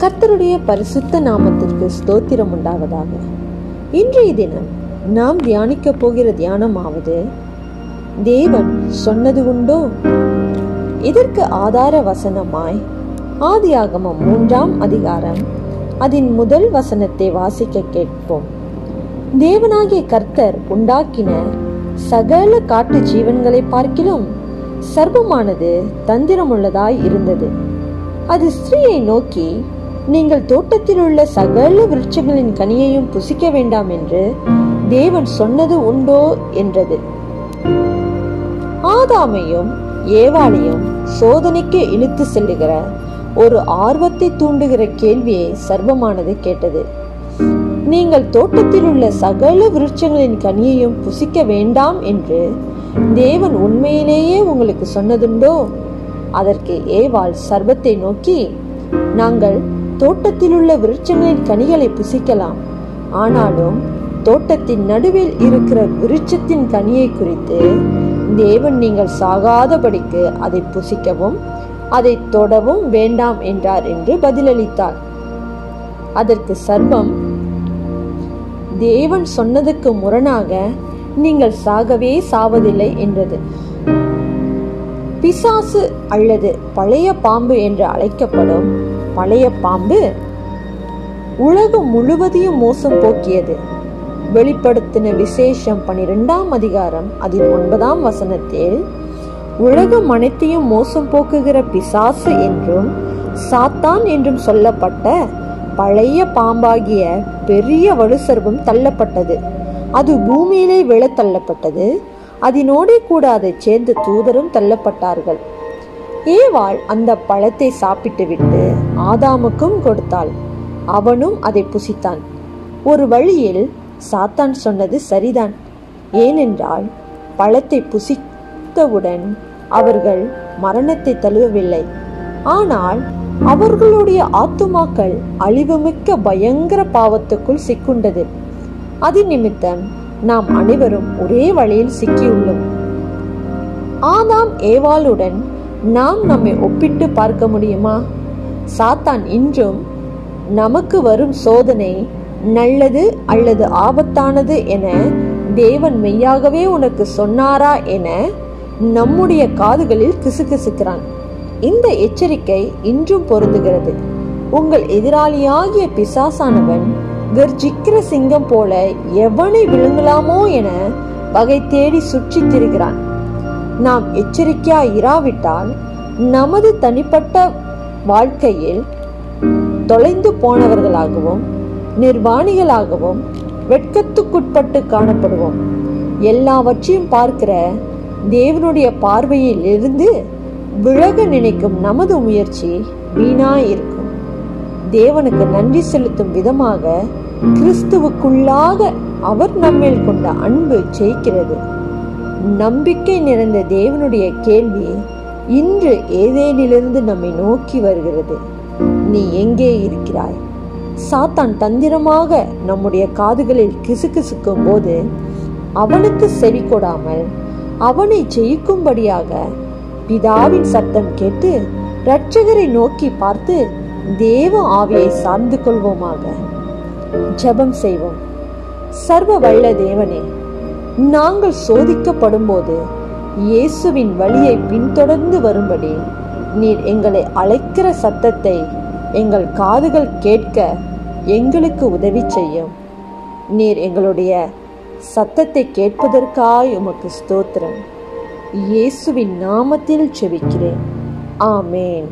கர்த்தருடைய பரிசுத்த நாமத்திற்கு ஸ்தோத்திரம் உண்டாவதாக. இன்றைய தினம் நாம் தியானிக்க போகிற தியானமாவது தேவன் சொன்னது உண்டோ? இதற்கு ஆதார வசனமாய் ஆதி ஆகமம் மூன்றாம் அதிகாரம் அதன் முதல் வசனத்தை வாசிக்க கேட்போம். தேவனாகிய கர்த்தர் உண்டாக்கின சகல காட்டு ஜீவன்களை பார்க்கிலும் சர்வமானது தந்திரமுள்ளதாய் இருந்தது. அது ஸ்திரீயை நோக்கி நீங்கள் தோட்டத்தில் உள்ள சகல விருட்சங்களின் கனியையும் புசிக்க வேண்டாம் என்று தேவன் சொன்னது உண்டோ என்றது. ஆதாமையும் ஏவாளையும் சோதனைக்கு இழுத்து செல்லுகிற ஒரு ஆர்வத்தை தூண்டுகிற கேள்வியை சர்வமானது கேட்டது. நீங்கள் தோட்டத்தில் உள்ள சகல விருட்சங்களின் கனியையும் புசிக்க வேண்டாம் என்று தேவன் உண்மையிலேயே உங்களுக்கு சொன்னதுண்டோ? அதற்கு ஏவாள் சர்வத்தை நோக்கி நாங்கள் தோட்டத்தில் உள்ள விருட்சங்களின் கனிகளை புசிக்கலாம். ஆனாலும் தோட்டத்தின் நடுவில் இருக்கிற விருட்சத்தின் கனியை குறித்து தேவன் நீங்கள் சாகாதபடிக்கு அதை புசிக்கவும் அதை தொடவும் வேண்டாம் என்றார் என்று பதிலளித்தார். அதற்கு சர்வம் தேவன் சொன்னதுக்கு முரணாக நீங்கள் சாகவே சாவதில்லை என்றது. பிசாசு அல்லது பழைய பாம்பு என்று அழைக்கப்படும் பழைய பாம்பு உலகம் முழுவதையும் மோசம் போக்கியது. வெளிப்படுத்தின விசேஷம் பனிரெண்டாம் அதிகாரம் அதில் ஒன்பதாம் வசனத்தில் உலகம் அனைத்தையும் மோசம் போக்குகிற பிசாசு என்றும் சாத்தான் என்றும் சொல்லப்பட்ட பழைய பாம்பாகிய பெரிய வலுசர்வம் தள்ளப்பட்டது. அது பூமியிலே விழ தள்ளப்பட்டது. அதனோடே கூட அதைச் சேர்ந்த தூதரும் தள்ளப்பட்டார்கள். ஏவாள் அந்த பழத்தை சாப்பிட்டுவிட்டு ஆதாமுக்கும் கொடுத்தாள். அவனும் அதை புசித்தான். ஒரு வழியில் சாத்தான் சொன்னது சரிதான். ஏனென்றால் பழத்தை புசித்தவுடன் அவர்கள் மரணத்தை தழுவவில்லை. ஆனால் அவர்களுடைய ஆத்துமாக்கள் அழிவுமிக்க பயங்கர பாவத்துக்குள் சிக்குண்டது. அது நிமித்தம் நாம் அனைவரும் ஒரே வழியில் சிக்கியுள்ளோம். ஆதாம் ஏவாளுடன் நாம் நம்மை ஒப்பிட்டு பார்க்க முடியுமா? சாத்தான் இன்றும் நமக்கு வரும் சோதனை நல்லது அல்லது ஆபத்தானது என தேவன் மெய்யாகவே உனக்கு சொன்னாரா என நம்முடைய காதுகளில் கிசுகிசுக்கிறான். இந்த எச்சரிக்கை இன்றும் பொருந்துகிறது. உங்கள் எதிராளியாகிய பிசாசானவன் கர்ஜிக்கிற சிங்கம் போல எவனை விழுங்கலாமோ என வகை தேடி சுற்றித் திரிகிறான் நாம் எச்சரிக்கையா இராவிட்டால் நமது தனிப்பட்ட வாழ்க்கையில் தொலைந்து போனவர்களாகவும் நிர்வாணிகளாகவும் வெட்கத்துக்குட்பட்டு காணப்படுவோம். எல்லாவற்றையும் பார்க்கிற தேவனுடைய பார்வையில் இருந்து விலக நினைக்கும் நமது முயற்சி வீணா இருக்கும் தேவனுக்கு நன்றி செலுத்தும் விதமாக கிறிஸ்துவுக்குள்ளாக அவர் நம்மேல் கொண்ட அன்பு ஜெயிக்கிறது. நம்பிக்கை நிறைந்த தேவனுடைய கேள்வி இன்று ஏதேனிலிருந்து நம்மை நோக்கி வருகிறது. நீ எங்கே இருக்கிறாய்? சாத்தான் தந்திரமாக நம்முடைய காதுகளில் கிசுகிசுக்கும் போது அவனுக்கு செவி கொடாமல் அவனை ஜெயிக்கும்படியாக பிதாவின் சத்தம் கேட்டு இரட்சகரை நோக்கி பார்த்து தேவ ஆவியை சார்ந்து கொள்வோமாக. ஜெபம் செய்வோம். சர்வ வல்ல தேவனே நாங்கள் சோதிக்கப்படும் போது இயேசுவின் வழியை பின்தொடர்ந்து வரும்படி நீர் எங்களை அழைக்கிற சத்தத்தை எங்கள் காதுகள் கேட்க எங்களுக்கு உதவி செய்யும். நீர் எங்களுடைய சத்தத்தை கேட்பதற்காய் உமக்கு ஸ்தோத்திரம். இயேசுவின் நாமத்தில் செபிக்கிறேன். ஆமேன்.